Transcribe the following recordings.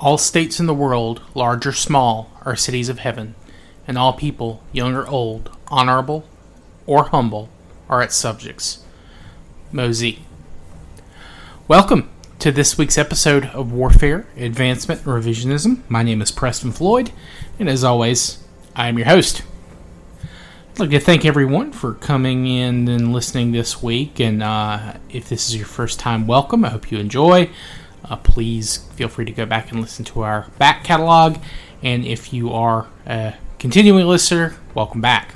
All states in the world, large or small, are cities of heaven, and all people, young or old, honorable or humble, are its subjects. Mozi. Welcome to this week's episode of Warfare, Advancement, and Revisionism. My name is Preston Floyd, and as always, I am your host. I'd like to thank everyone for coming in and listening this week. And uh, if this is your first time, welcome. I hope you enjoy uh, please feel free to go back and listen to our back catalog. And if you are a continuing listener, welcome back.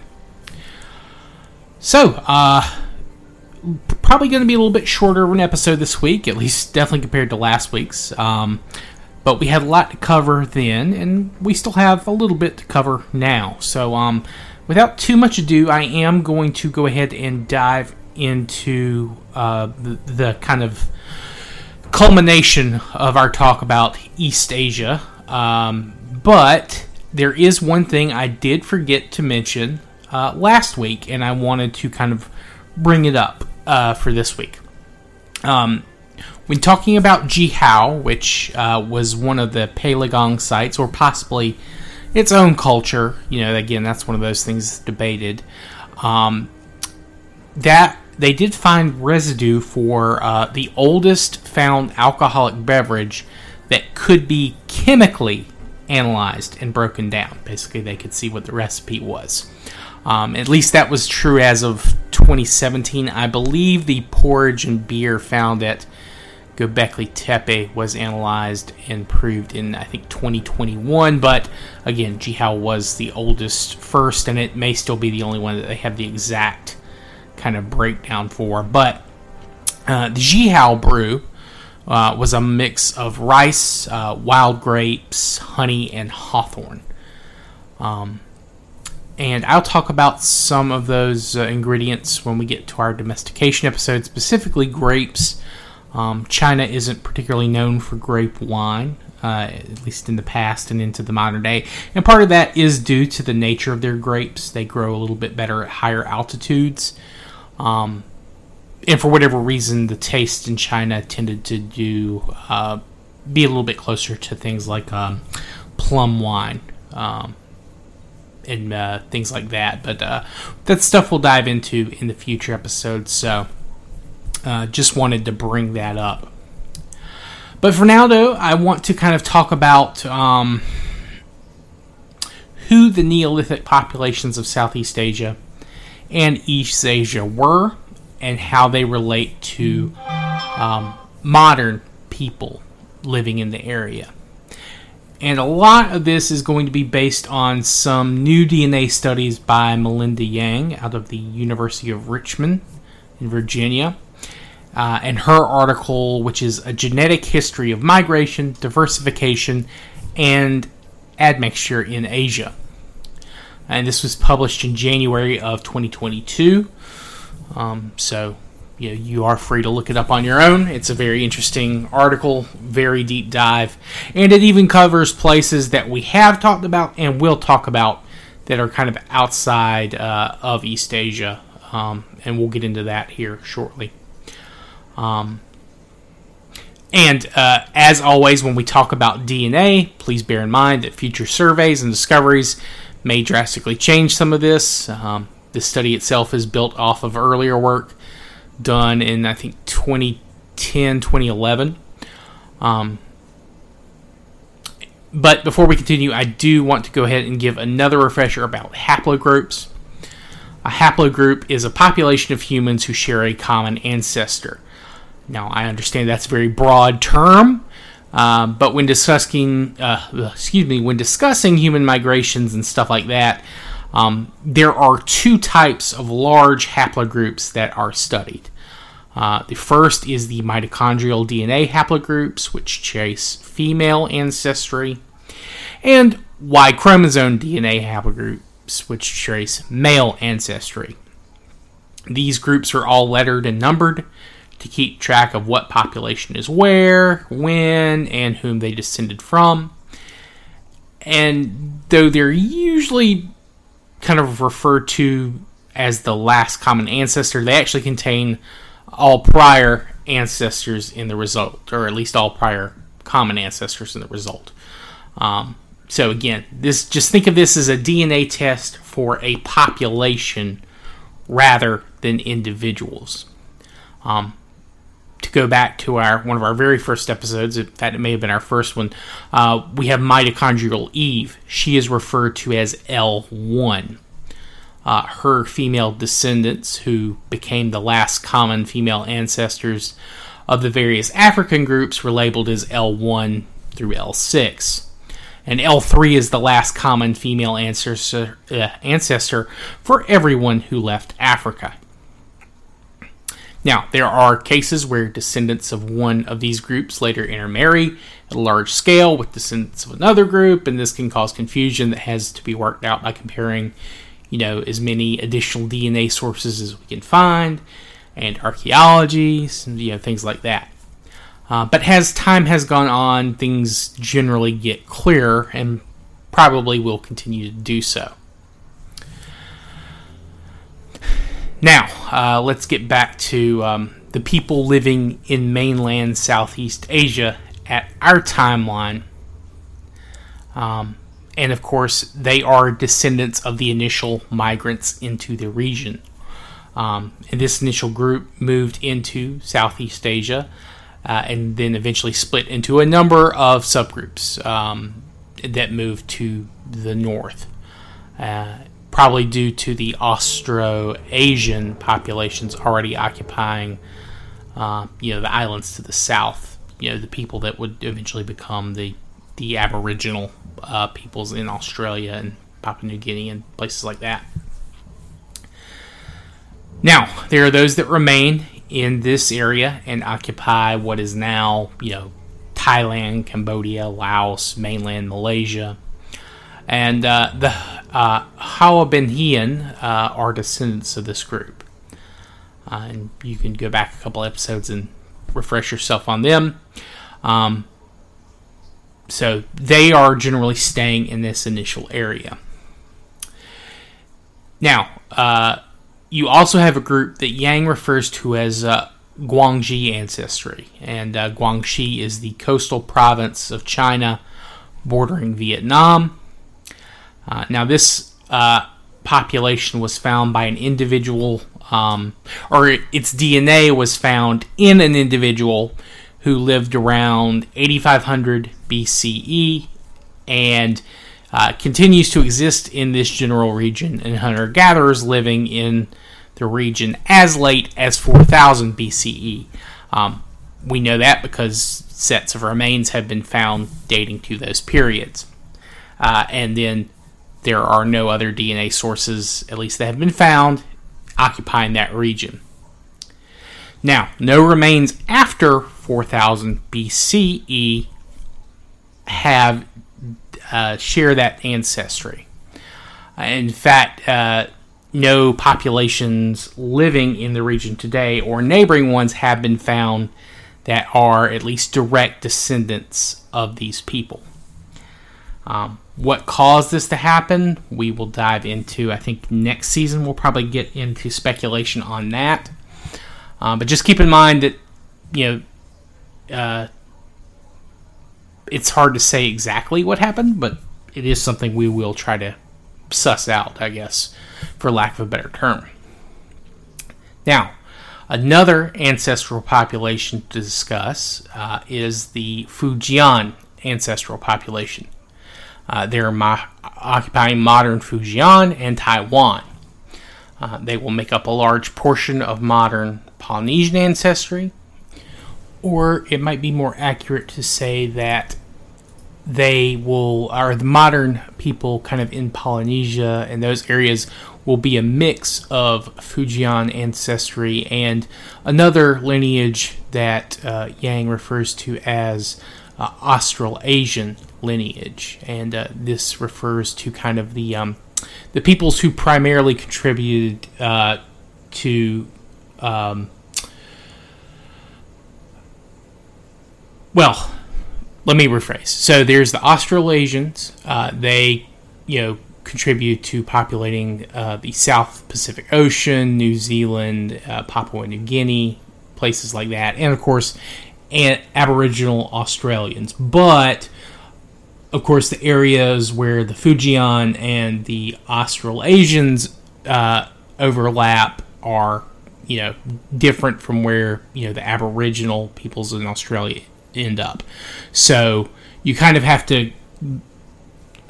So, uh, probably going to be a little bit shorter of an episode this week, at least definitely compared to last week's. Um, but we had a lot to cover then, and we still have a little bit to cover now. So, um, without too much ado, I am going to go ahead and dive into uh, the, the kind of culmination of our talk about East Asia. Um, but there is one thing I did forget to mention uh, last week, and I wanted to kind of bring it up uh, for this week. Um, when talking about Jiahu, which uh, was one of the Peiligang sites, or possibly its own culture, you know, again, that's one of those things debated. Um, that they did find residue for uh, the oldest found alcoholic beverage that could be chemically analyzed and broken down. Basically, they could see what the recipe was. Um, at least that was true as of 2017. I believe the porridge and beer found at Göbekli Tepe was analyzed and proved in, I think, 2021. But again, Jiahu was the oldest first, and it may still be the only one that they have the exact kind of breakdown for. But uh, the Jiahu brew uh, was a mix of rice, uh, wild grapes, honey, and hawthorn. Um, and I'll talk about some of those uh, ingredients when we get to our domestication episode, specifically grapes. Um, China isn't particularly known for grape wine, uh, at least in the past and into the modern day. And part of that is due to the nature of their grapes. They grow a little bit better at higher altitudes. Um, and for whatever reason, the taste in China tended to do uh, be a little bit closer to things like um, plum wine um, and uh, things like that. But uh, that stuff we'll dive into in the future episodes. So uh, just wanted to bring that up. But for now, though, I want to kind of talk about um, who the Neolithic populations of Southeast Asia and East Asia were and how they relate to um, modern people living in the area. And a lot of this is going to be based on some new DNA studies by Melinda Yang out of the University of Richmond in Virginia. Uh, and her article, which is a genetic history of migration, diversification, and admixture in Asia and this was published in January of 2022. Um, so, you know, you are free to look it up on your own. It's a very interesting article, very deep dive, and it even covers places that we have talked about and will talk about that are kind of outside uh, of East Asia, um, and we'll get into that here shortly. Um, and uh, as always, when we talk about DNA, please bear in mind that future surveys and discoveries may drastically change some of this. Um, the study itself is built off of earlier work done in, I think, 2010, 2011. Um, but before we continue, I do want to go ahead and give another refresher about haplogroups. A haplogroup is a population of humans who share a common ancestor. Now, I understand that's a very broad term, um, but when discussing, uh, excuse me, when discussing human migrations and stuff like that, um, there are two types of large haplogroups that are studied. Uh, the first is the mitochondrial DNA haplogroups, which trace female ancestry, and Y chromosome DNA haplogroups, which trace male ancestry. These groups are all lettered and numbered, to keep track of what population is where, when, and whom they descended from. And though they're usually kind of referred to as the last common ancestor, they actually contain all prior ancestors in the result, or at least all prior common ancestors in the result. Um, so again, this just think of this as a DNA test for a population rather than individuals. Um, go back to our one of our very first episodes, in fact, it may have been our first one. Uh, we have mitochondrial Eve. She is referred to as L1. Uh, her female descendants, who became the last common female ancestors of the various African groups, were labeled as L1 through L6 and L3 is the last common female ancestor, uh, ancestor for everyone who left Africa. Now, there are cases where descendants of one of these groups later intermarry at a large scale with descendants of another group, and this can cause confusion that has to be worked out by comparing, you know, as many additional DNA sources as we can find, and archaeology, you know, things like that. Uh, but as time has gone on, things generally get clearer and probably will continue to do so. Now, uh, let's get back to um, the people living in mainland Southeast Asia at our timeline. Um, and of course, they are descendants of the initial migrants into the region. Um, and this initial group moved into Southeast Asia uh, and then eventually split into a number of subgroups um, that moved to the north, uh, probably due to the Australasian populations already occupying, uh, you know, the islands to the south. You know, the people that would eventually become the the Aboriginal uh, peoples in Australia and Papua New Guinea and places like that. Now, there are those that remain in this area and occupy what is now, you know, Thailand, Cambodia, Laos, mainland Malaysia. And uh, the uh, uh, are descendants of this group. Uh, and you can go back a couple episodes and refresh yourself on them. Um, so they are generally staying in this initial area. Now, uh, you also have a group that Yang refers to as uh, Guangxi ancestry, and uh, Guangxi is the coastal province of China bordering Vietnam. Uh, now, this uh, population was found by an individual, um, or its DNA was found in an individual who lived around 8500 BCE and uh, continues to exist in this general region, and hunter gatherers living in the region as late as 4000 BCE. Um, we know that because sets of remains have been found dating to those periods. Uh, and then there are no other DNA sources, at least that have been found, occupying that region. Now, no remains after 4000 BCE have uh, share that ancestry. In fact, uh, no populations living in the region today or neighboring ones have been found that are at least direct descendants of these people. Um, what caused this to happen, we will dive into. I think next season we'll probably get into speculation on that. Uh, but just keep in mind that, you know, uh, it's hard to say exactly what happened, but it is something we will try to suss out, I guess, for lack of a better term. Now, another ancestral population to discuss uh, is the Fujian ancestral population. Uh, they're occupying modern Fujian and Taiwan. Uh, they will make up a large portion of modern Polynesian ancestry, or it might be more accurate to say that they will, or the modern people kind of in Polynesia and those areas will be a mix of Fujian ancestry and another lineage that uh, Yang refers to as uh, Australasian lineage, and uh, this refers to kind of the um, the peoples who primarily contributed uh, to. Um, well, let me rephrase. So there's the Australasians. Uh, they, you know, contribute to populating uh, the South Pacific Ocean, New Zealand, uh, Papua New Guinea, places like that, and of course, and Aboriginal Australians. But of course, the areas where the Fujian and the Australasians uh, overlap are, you know, different from where you know the Aboriginal peoples in Australia end up. So you kind of have to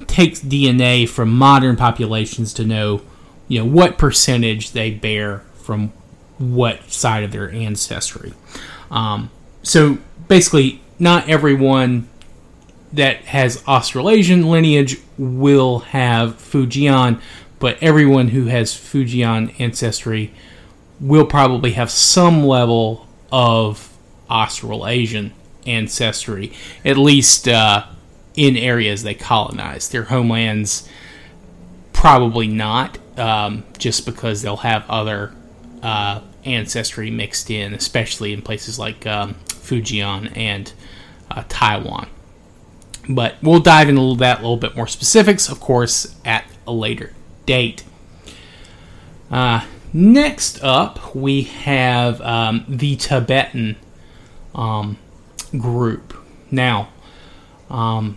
take DNA from modern populations to know, you know, what percentage they bear from what side of their ancestry. Um, so basically, not everyone that has Australasian lineage will have Fujian, but everyone who has Fujian ancestry will probably have some level of Australasian ancestry, at least uh, in areas they colonized. Their homelands, probably not, um, just because they'll have other uh, ancestry mixed in, especially in places like um, Fujian and uh, Taiwan. But we'll dive into that a little bit more specifics, of course, at a later date. Uh, next up, we have um, the Tibetan um, group. Now, um,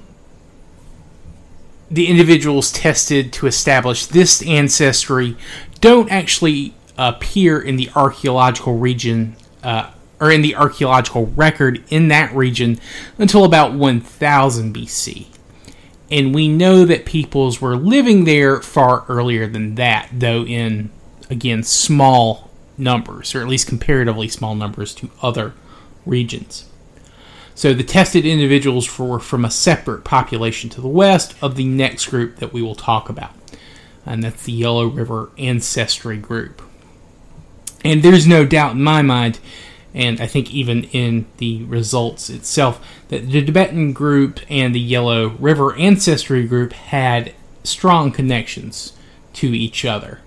the individuals tested to establish this ancestry don't actually appear in the archaeological region uh, or in the archaeological record in that region until about 1000 BC. And we know that peoples were living there far earlier than that, though in, again, small numbers, or at least comparatively small numbers to other regions. So the tested individuals were from a separate population to the west of the next group that we will talk about, and that's the Yellow River Ancestry Group. And there's no doubt in my mind and I think even in the results itself, that the Tibetan group and the Yellow River Ancestry group had strong connections to each other.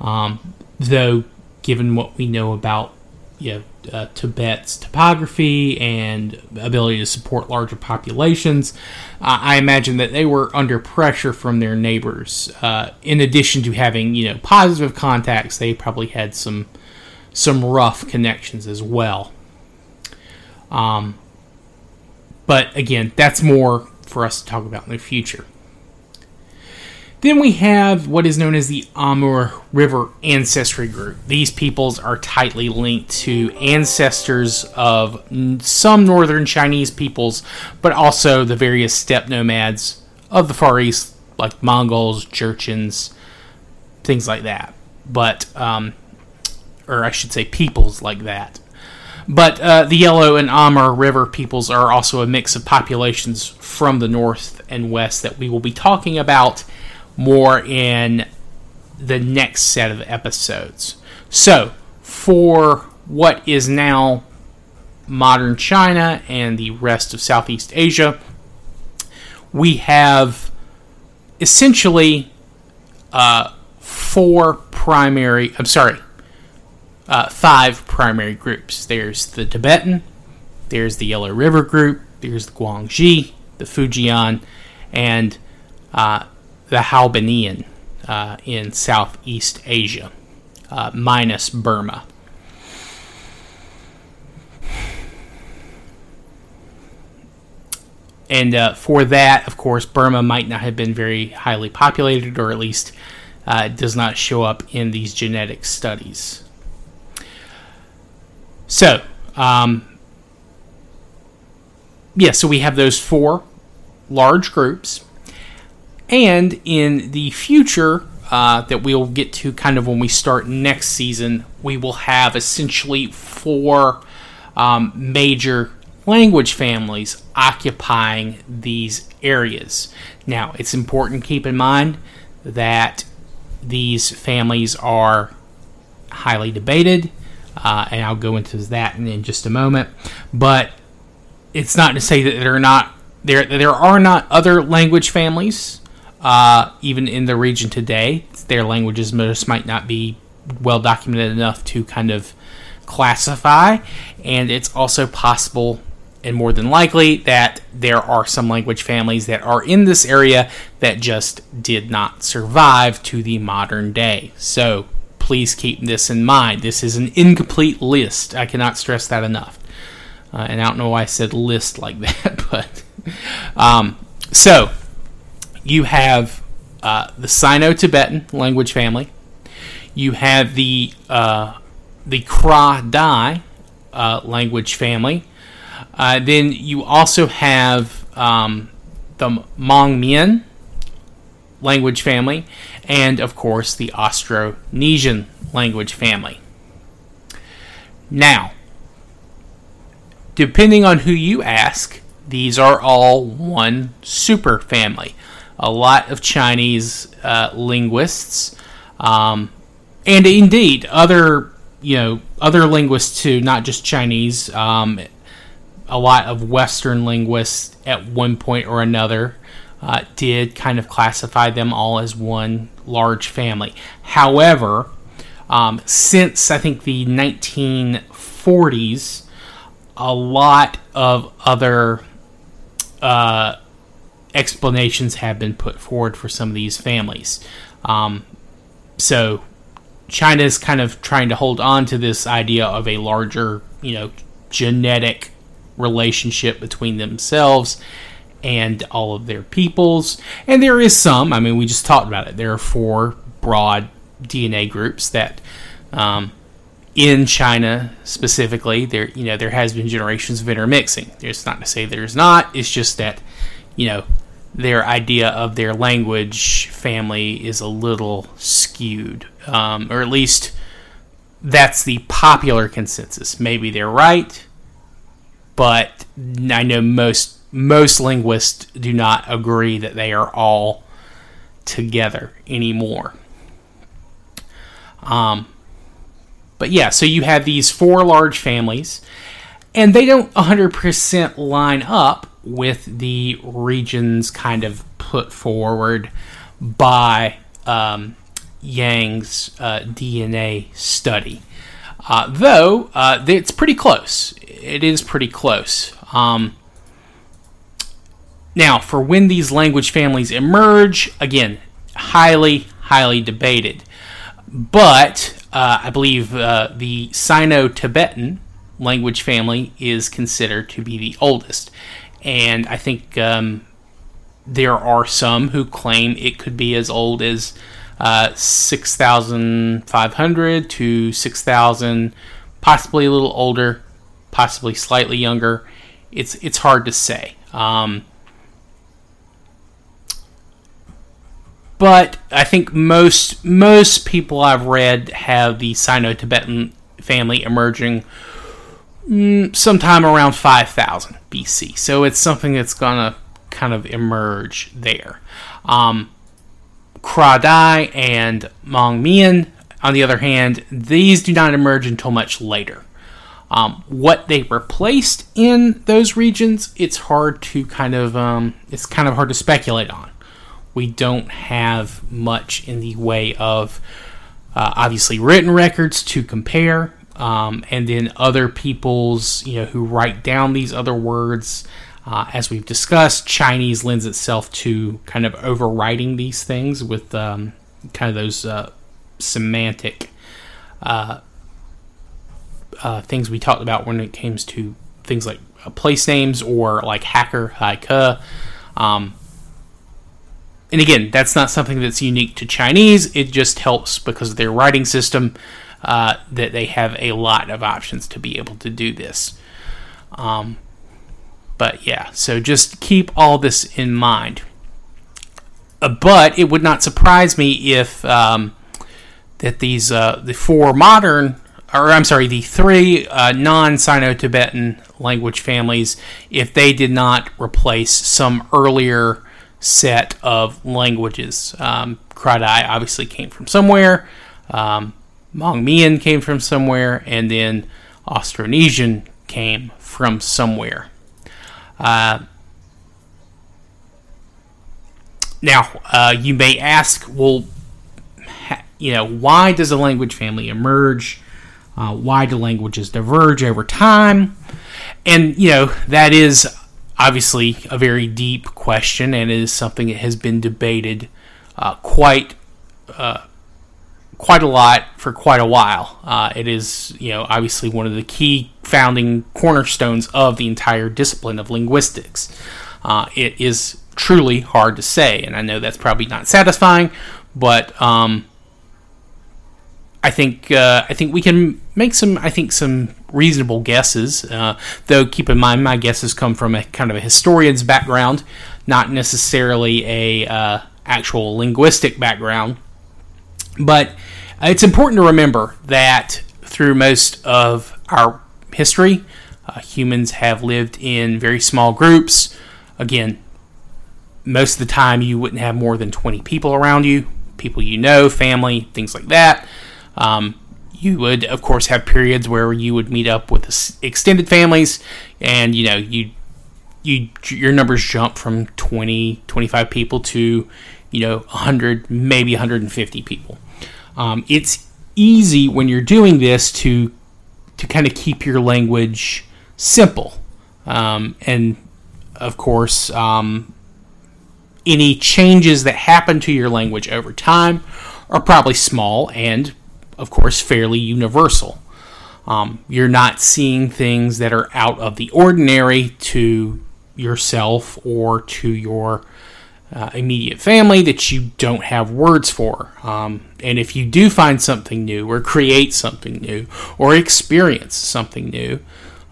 Um, though, given what we know about you know, uh, Tibet's topography and ability to support larger populations, uh, I imagine that they were under pressure from their neighbors. Uh, in addition to having you know positive contacts, they probably had some some rough connections as well. Um, but again, that's more for us to talk about in the future. Then we have what is known as the Amur River Ancestry Group. These peoples are tightly linked to ancestors of some northern Chinese peoples, but also the various steppe nomads of the Far East, like Mongols, Jurchens, things like that. But um, or I should say peoples like that. But uh, the Yellow and Amur River peoples are also a mix of populations from the north and west that we will be talking about more in the next set of episodes. So, for what is now modern China and the rest of Southeast Asia, we have essentially uh, four primary, I'm sorry, uh, five primary groups. There's the Tibetan, there's the Yellow River group, there's the Guangxi, the Fujian, and uh, the Hoabinhian uh, in Southeast Asia, uh, minus Burma. And uh, for that, of course, Burma might not have been very highly populated, or at least uh, does not show up in these genetic studies. So, um, yeah, so we have those four large groups. And in the future, uh, that we'll get to kind of when we start next season, we will have essentially four um, major language families occupying these areas. Now, it's important to keep in mind that these families are highly debated uh, and I'll go into that in, in just a moment. But it's not to say that there are not there there are not other language families uh, even in the region today. Their languages might not be well documented enough to kind of classify, and it's also possible and more than likely that there are some language families that are in this area that just did not survive to the modern day. So please keep this in mind. This is an incomplete list. I cannot stress that enough. Uh, and I don't know why I said list like that, but um, so you have uh, the Sino-Tibetan language family. You have the uh, the Kra Dai uh, language family. Uh, then you also have um, the Hmong-Mien language family, and of course the Austronesian language family. Now, depending on who you ask, these are all one super family. A lot of Chinese uh, linguists, um, and indeed other you know other linguists too, not just Chinese. Um, a lot of Western linguists at one point or another uh, did kind of classify them all as one large family. However, um, since I think the 1940s, a lot of other uh, explanations have been put forward for some of these families. Um, so China is kind of trying to hold on to this idea of a larger, you know, genetic relationship between themselves and all of their peoples. And there is some, I mean, we just talked about it. There are four broad DNA groups that, um, in China specifically, there you know there has been generations of intermixing. It's not to say there's not. It's just that you know their idea of their language family is a little skewed, um, or at least that's the popular consensus. Maybe they're right, but I know most most linguists do not agree that they are all together anymore. Um, but yeah, so you have these four large families, and they don't 100% line up with the regions kind of put forward by um, Yang's uh, DNA study. Uh, though uh, it's pretty close. It is pretty close. Um, now, for when these language families emerge, again, highly, highly debated. But uh, I believe uh, the Sino Tibetan language family is considered to be the oldest. And I think um, there are some who claim it could be as old as uh, 6,500 to 6,000, possibly a little older, possibly slightly younger. It's, it's hard to say. Um, but I think most most people I've read have the Sino-Tibetan family emerging mm, sometime around 5000 BC. So it's something that's gonna kind of emerge there. Um, Kra-Dai and Hmong-Mien, on the other hand, these do not emerge until much later. Um, what they replaced in those regions, it's hard to kind of um, it's kind of hard to speculate on we don't have much in the way of uh, obviously written records to compare, um, and then other people's, you know, who write down these other words. Uh, as we've discussed, Chinese lends itself to kind of overwriting these things with um, kind of those uh, semantic uh, uh, things we talked about when it comes to things like uh, place names or like hacker, haika. Um, and again, that's not something that's unique to Chinese. It just helps because of their writing system uh, that they have a lot of options to be able to do this. Um, but yeah, so just keep all this in mind. Uh, but it would not surprise me if um, that these uh, the four modern, or I'm sorry, the three uh, non-Sino-Tibetan language families, if they did not replace some earlier set of languages. Um, Kra-Dai obviously came from somewhere. Um, Hmong-Mien came from somewhere, and then Austronesian came from somewhere. Uh, now, uh, you may ask, well, ha- you know, why does a language family emerge? Uh, why do languages diverge over time? And, you know, that is obviously a very deep question and it is something that has been debated uh, quite uh, quite a lot for quite a while. Uh, it is, you know, obviously one of the key founding cornerstones of the entire discipline of linguistics. Uh, it is truly hard to say, and I know that's probably not satisfying, but um, I think uh, I think we can make some I think some reasonable guesses. Uh, though keep in mind my guesses come from a kind of a historian's background, not necessarily a uh, actual linguistic background. But it's important to remember that through most of our history, uh, humans have lived in very small groups. Again, most of the time you wouldn't have more than 20 people around you, people you know, family, things like that. Um, you would, of course, have periods where you would meet up with extended families, and you know, you you your numbers jump from 20, 25 people to you know 100, maybe 150 people. Um, it's easy when you're doing this to to kind of keep your language simple, um, and of course, um, any changes that happen to your language over time are probably small and, of course, fairly universal. Um, you're not seeing things that are out of the ordinary to yourself or to your uh, immediate family that you don't have words for. Um, and if you do find something new, or create something new, or experience something new,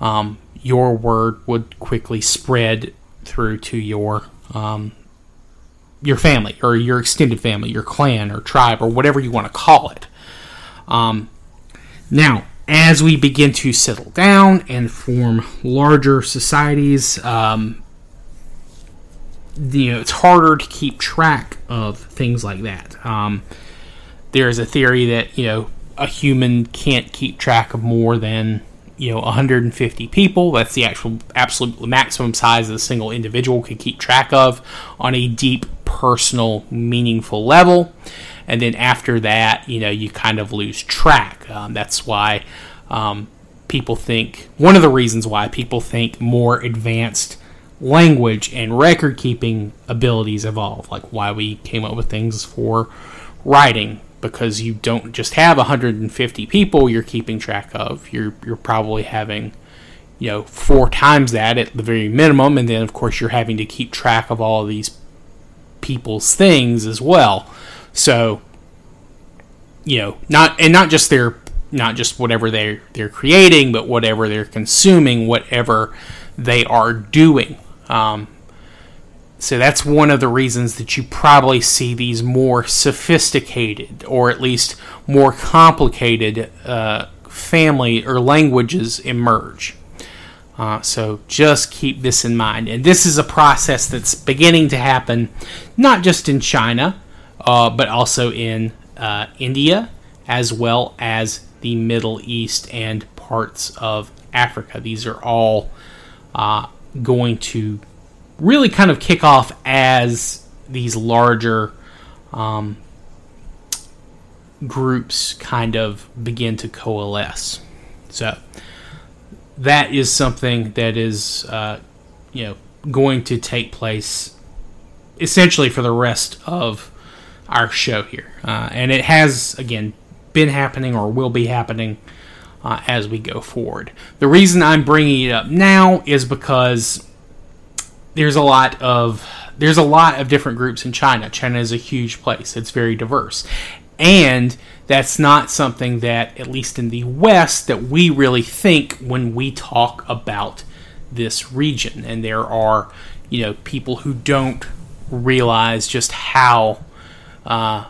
um, your word would quickly spread through to your um, your family or your extended family, your clan or tribe or whatever you want to call it. Um, now, as we begin to settle down and form larger societies, um, you know, it's harder to keep track of things like that. Um, there's a theory that you know a human can't keep track of more than you know 150 people. That's the actual absolute maximum size that a single individual can keep track of on a deep, personal, meaningful level. And then after that, you know, you kind of lose track. Um, that's why um, people think one of the reasons why people think more advanced language and record keeping abilities evolve, like why we came up with things for writing because you don't just have 150 people you're keeping track of. You're you're probably having you know four times that at the very minimum, and then of course you're having to keep track of all of these people's things as well. So you know not and not just their not just whatever they're they're creating, but whatever they're consuming, whatever they are doing. Um, so that's one of the reasons that you probably see these more sophisticated or at least more complicated uh, family or languages emerge. Uh, so just keep this in mind. And this is a process that's beginning to happen not just in China, uh, but also in uh, India, as well as the Middle East and parts of Africa. These are all uh, going to really kind of kick off as these larger um, groups kind of begin to coalesce. So that is something that is, uh, you know, going to take place essentially for the rest of our show here, uh, and it has again been happening or will be happening. Uh, as we go forward. The reason I'm bringing it up now is because there's a lot of there's a lot of different groups in China. China is a huge place. It's very diverse. And that's not something that at least in the west that we really think when we talk about this region and there are you know people who don't realize just how uh,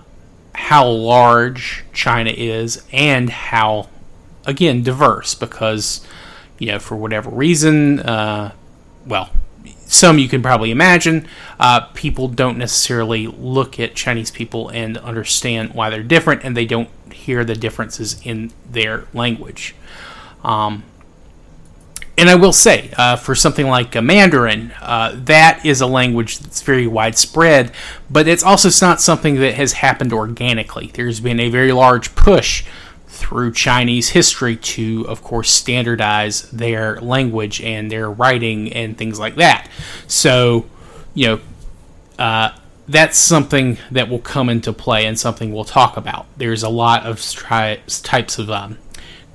how large China is and how again diverse because you know for whatever reason uh, well some you can probably imagine. Uh, people don't necessarily look at Chinese people and understand why they're different, and they don't hear the differences in their language. Um, and I will say, uh, for something like Mandarin, uh, that is a language that's very widespread, but it's also not something that has happened organically. There's been a very large push through Chinese history to, of course, standardize their language and their writing and things like that. So, you know, uh, that's something that will come into play and something we'll talk about. There's a lot of types of um,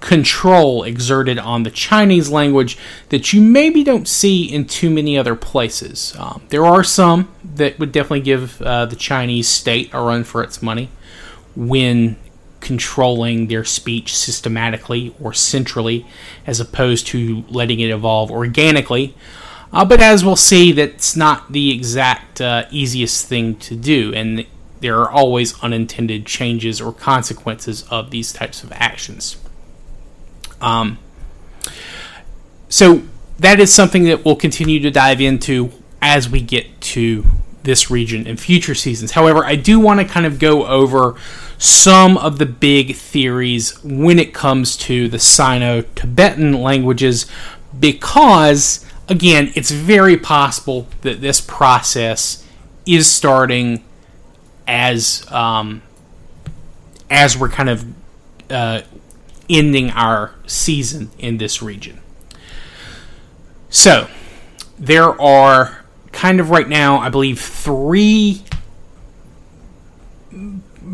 control exerted on the Chinese language that you maybe don't see in too many other places. Um, there are some that would definitely give uh, the Chinese state a run for its money when controlling their speech systematically or centrally as opposed to letting it evolve organically. Uh, but as we'll see, that's not the exact uh, easiest thing to do, and there are always unintended changes or consequences of these types of actions. Um, so that is something that we'll continue to dive into as we get to this region in future seasons. However, I do want to kind of go over some of the big theories when it comes to the Sino Tibetan languages because, again, it's very possible that this process is starting as um, as we're kind of uh, ending our season in this region. So, there are kind of right now, I believe, three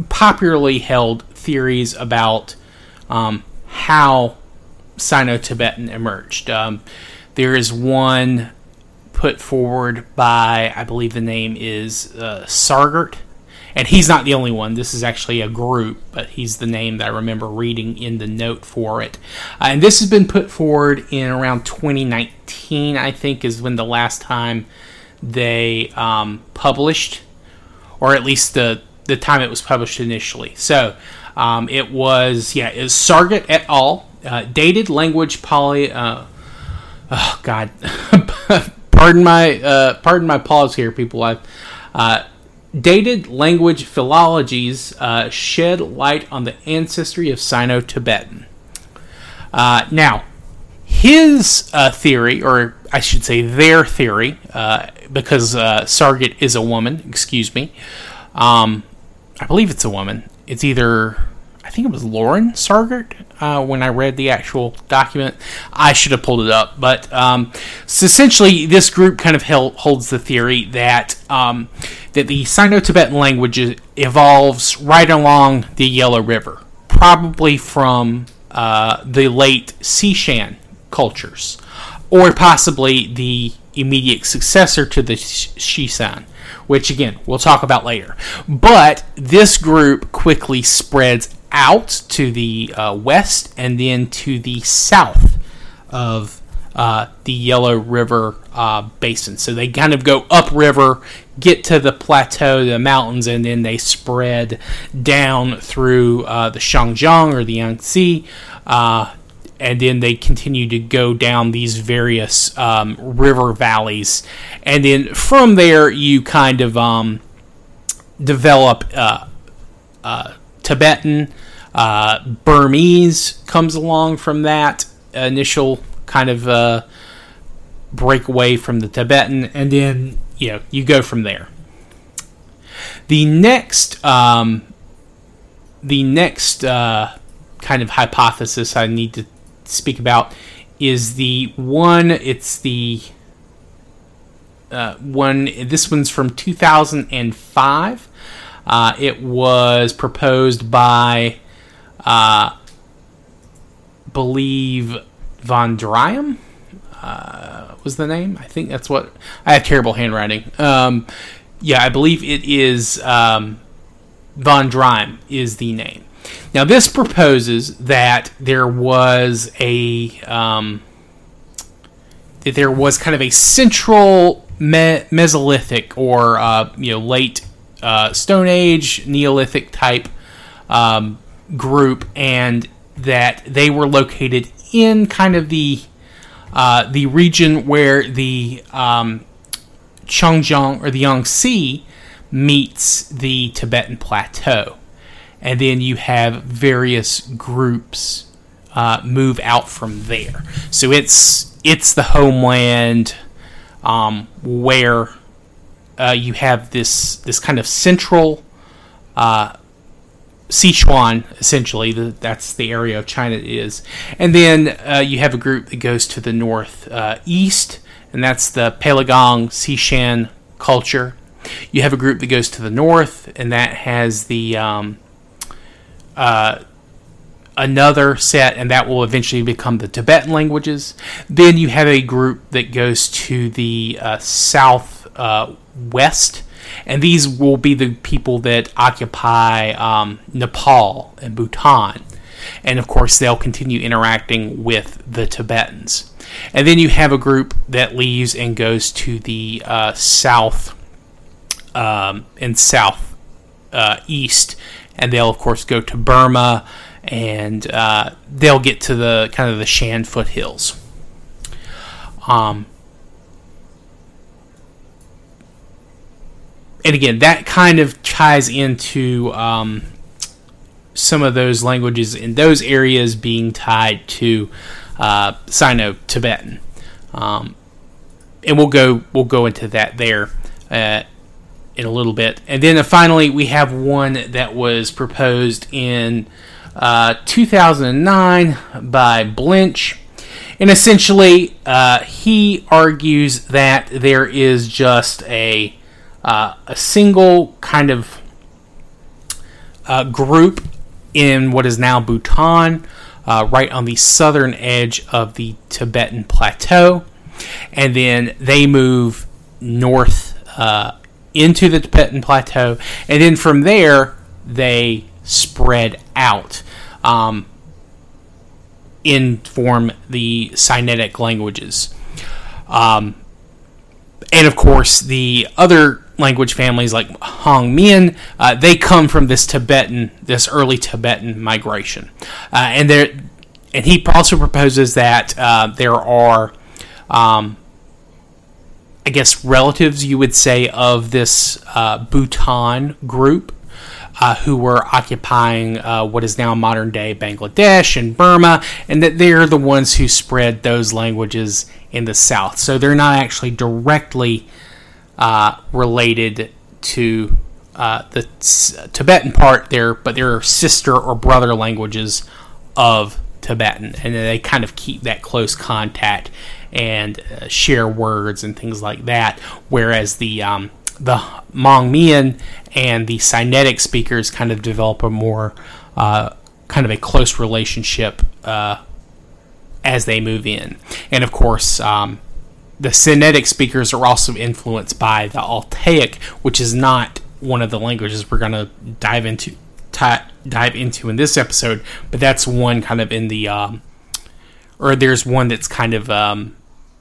popularly held theories about um, how Sino Tibetan emerged. Um, there is one put forward by, I believe the name is uh, Sagart, and he's not the only one. This is actually a group, but he's the name that I remember reading in the note for it. Uh, and this has been put forward in around 2019, I think, is when the last time they um, published, or at least the the time it was published initially. So um, it was yeah, it was Sagart et al. Uh, dated language poly. Uh, oh God, pardon my uh, pardon my pause here, people. I uh, Dated language phylogenies uh, shed light on the ancestry of Sino Tibetan. Uh, now, his uh, theory, or I should say their theory, uh, because uh, Sagart is a woman, excuse me, um, I believe it's a woman. It's either I think it was Lauren Sagart uh, when I read the actual document. I should have pulled it up, but um, so essentially, this group kind of held, holds the theory that um, that the Sino-Tibetan language evolves right along the Yellow River, probably from uh, the late Cishan cultures, or possibly the immediate successor to the Cishan which again we'll talk about later. But this group quickly spreads out to the uh, west and then to the south of uh, the Yellow River uh, basin. So they kind of go upriver, get to the plateau, the mountains, and then they spread down through uh, the Xinjiang or the Yangtze. Uh, and then they continue to go down these various um, river valleys. And then from there, you kind of um, develop uh, Tibetan, uh, Burmese comes along from that initial kind of uh, breakaway from the Tibetan, and then you know you go from there. The next, um, the next uh, kind of hypothesis I need to speak about is the one. It's the uh, one. This one's from 2005. Uh, it was proposed by, uh, believe, van Driem uh, was the name. I think that's what. I have terrible handwriting. Um, yeah, I believe it is um, van Driem is the name. Now, this proposes that there was a um, that there was kind of a central me- Mesolithic or uh, you know late uh, Stone Age, Neolithic type um, group, and that they were located in kind of the uh, the region where the um, Xinjiang or the Yangtze meets the Tibetan Plateau, and then you have various groups uh, move out from there. So it's it's the homeland um, where uh, you have this this kind of central uh, Sichuan, essentially. The, that's the area of China is. and then uh, you have a group that goes to the north uh, east, and that's the Peiligang Cishan culture. You have a group that goes to the north, and that has the um, uh, another set, and that will eventually become the Tibetan languages. Then you have a group that goes to the uh, south uh, and these will be the people that occupy um, Nepal and Bhutan. And of course, they'll continue interacting with the Tibetans. And then you have a group that leaves and goes to the uh, south um, and south uh, east, and they'll of course go to Burma and uh, they'll get to the kind of the Shan foothills. Um, and again, that kind of ties into um, some of those languages in those areas being tied to uh, Sino-Tibetan, um, and we'll go we'll go into that there uh, in a little bit. And then uh, finally, we have one that was proposed in uh, 2009 by Blench. And essentially, uh, he argues that there is just a uh, a single kind of uh, group in what is now Bhutan, uh, right on the southern edge of the Tibetan plateau, and then they move north uh, into the Tibetan plateau, and then from there they spread out um, in form the Sinitic languages. Um, and of course, the other language families like Hmong Mien, uh, they come from this Tibetan, this early Tibetan migration, uh, and there, and he also proposes that uh, there are, um, I guess, relatives you would say of this uh, Bhutan group uh, who were occupying uh, what is now modern day Bangladesh and Burma, and that they're the ones who spread those languages in the south. So they're not actually directly uh, related to uh, the Tibetan part there, but they're sister or brother languages of Tibetan, and they kind of keep that close contact and uh, share words and things like that. Whereas the um, the Hmong Mien and the Sinitic speakers kind of develop a more uh, kind of a close relationship uh, as they move in. And of course, um, the Sinitic speakers are also influenced by the Altaic, which is not one of the languages we're going to dive into t- dive into in this episode, but that's one kind of in the um, or there's one that's kind of um,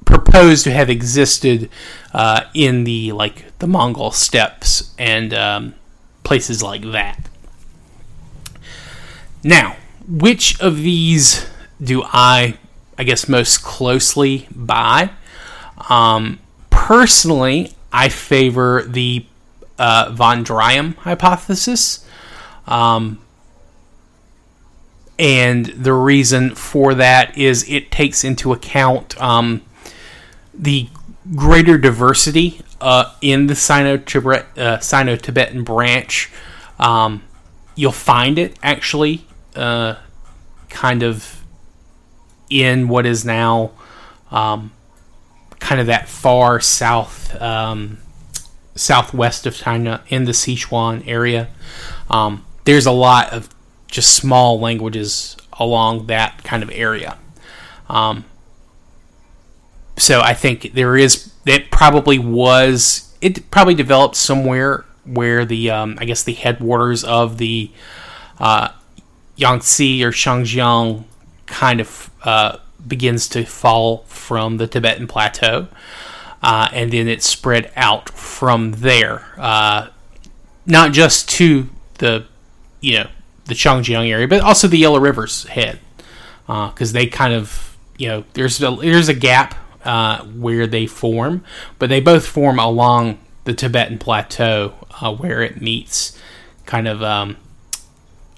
proposed to have existed uh, in the like the Mongol steppes and um, places like that. Now, which of these do I, I guess, most closely buy? Um, personally, I favor the uh, van Driem hypothesis. Um, and the reason for that is it takes into account um, the greater diversity uh, in the uh, Sino-Tibetan branch. Um, you'll find it actually uh, kind of in what is now um, kind of that far south um, southwest of China in the Sichuan area. Um, there's a lot of just small languages along that kind of area. Um, so I think there is it probably was it probably developed somewhere where the um, I guess the headwaters of the uh, Yangtze or Xinjiang kind of uh, begins to fall from the Tibetan plateau, uh, and then it spread out from there, uh, not just to the you know the Xinjiang area, but also the Yellow River's head, because uh, they kind of you know there's a, there's a gap uh, where they form, but they both form along the Tibetan plateau uh, where it meets kind of, um,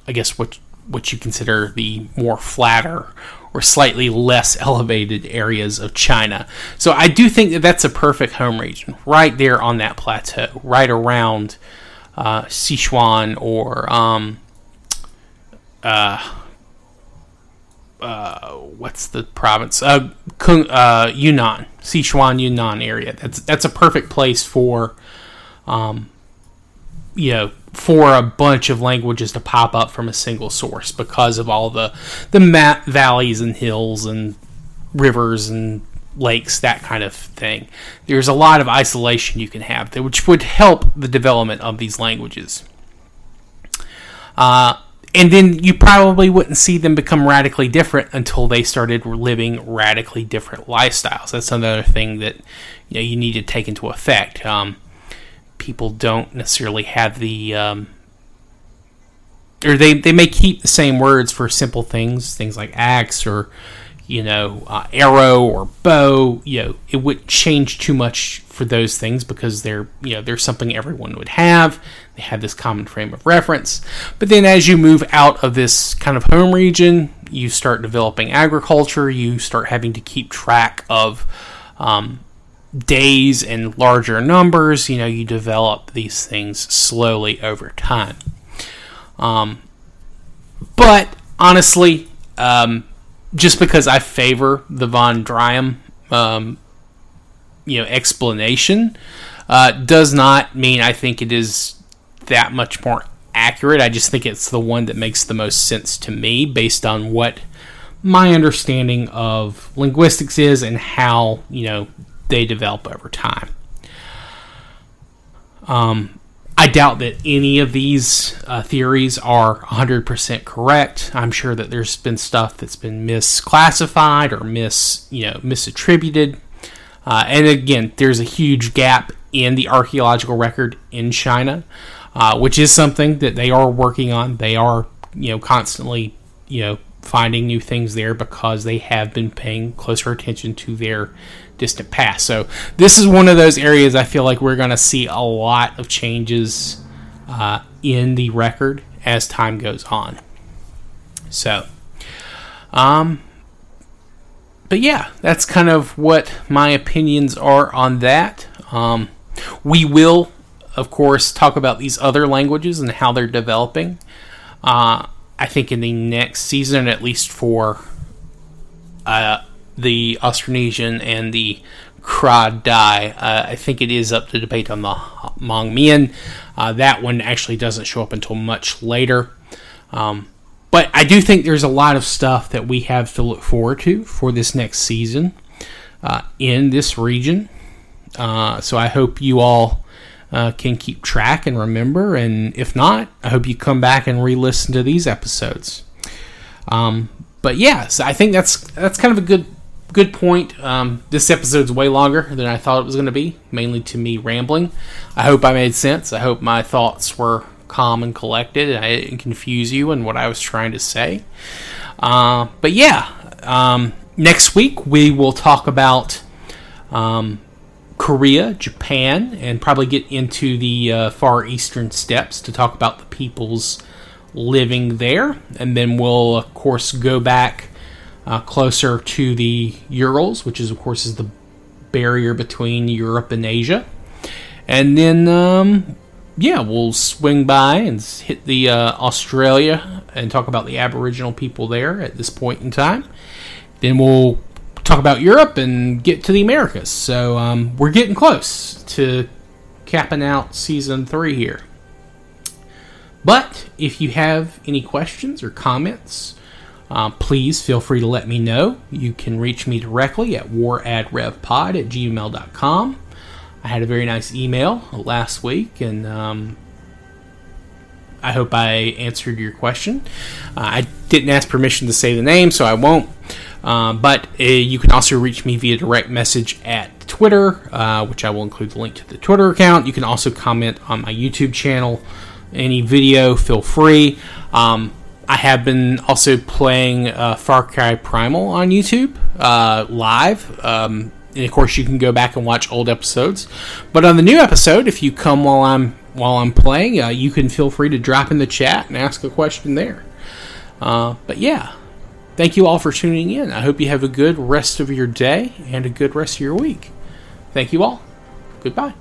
I guess, what what you consider the more flatter or slightly less elevated areas of China. So I do think that that's a perfect home region, right there on that plateau, right around uh, Sichuan or um, uh, uh, what's the province? Uh, Kung, uh, Yunnan, Sichuan, Yunnan area. That's that's a perfect place for um, you know, for a bunch of languages to pop up from a single source because of all the the map valleys and hills and rivers and lakes, that kind of thing. There's a lot of isolation you can have, which would help the development of these languages. Uh, and then you probably wouldn't see them become radically different until they started living radically different lifestyles. That's another thing that you know you need to take into effect. Um, people don't necessarily have the um, or they, they may keep the same words for simple things, things like axe or you know uh, arrow or bow. You know, it wouldn't change too much for those things because they're you know they're something everyone would have. They have this common frame of reference. But then as you move out of this kind of home region, you start developing agriculture. You start having to keep track of um, days and larger numbers, you know, you develop these things slowly over time. Um, but honestly, um, just because I favor the van Driem, um, you know, explanation, uh, does not mean I think it is that much more accurate. I just think it's the one that makes the most sense to me based on what my understanding of linguistics is and how you know they develop over time. Um, I doubt that any of these uh, theories are 100% correct. I'm sure that there's been stuff that's been misclassified or mis, you know, misattributed. Uh, and again, there's a huge gap in the archaeological record in China, uh, which is something that they are working on. They are, you know, constantly, you know, finding new things there because they have been paying closer attention to their distant past. So this is one of those areas I feel like we're going to see a lot of changes uh, in the record as time goes on. So, um, but yeah, that's kind of what my opinions are on that. Um, we will, of course, talk about these other languages and how they're developing. Uh, I think in the next season, at least for uh, the Austronesian and the Kra Dai. Uh, I think it is up to debate on the Hmong Mien. Uh, that one actually doesn't show up until much later. Um, but I do think there's a lot of stuff that we have to look forward to for this next season uh, in this region. Uh, so I hope you all uh, can keep track and remember. And if not, I hope you come back and re listen to these episodes. Um, but yeah, so I think that's that's kind of a good good point. Um, this episode's way longer than I thought it was going to be, mainly to me rambling. I hope I made sense. I hope my thoughts were calm and collected and I didn't confuse you in what I was trying to say. Uh, but yeah, um, next week we will talk about um, Korea, Japan, and probably get into the uh, far eastern steppes to talk about the peoples living there. And then we'll, of course, go back uh, closer to the Urals, which is, of course, is the barrier between Europe and Asia. And then, um, yeah, we'll swing by and hit the uh, Australia and talk about the Aboriginal people there at this point in time. Then we'll talk about Europe and get to the Americas. So um, we're getting close to capping out season three here. But if you have any questions or comments, uh, please feel free to let me know. You can reach me directly at waradrevpod at gmail.com. I had a very nice email last week, and um, I hope I answered your question. Uh, I didn't ask permission to say the name, so I won't. Uh, but uh, you can also reach me via direct message at Twitter, uh, which I will include the link to the Twitter account. You can also comment on my YouTube channel. Any video, feel free. Um, I have been also playing uh, Far Cry Primal on YouTube uh, live. Um, and of course, you can go back and watch old episodes. But on the new episode, if you come while I'm while I'm playing, uh, you can feel free to drop in the chat and ask a question there. Uh, but yeah, thank you all for tuning in. I hope you have a good rest of your day and a good rest of your week. Thank you all. Goodbye.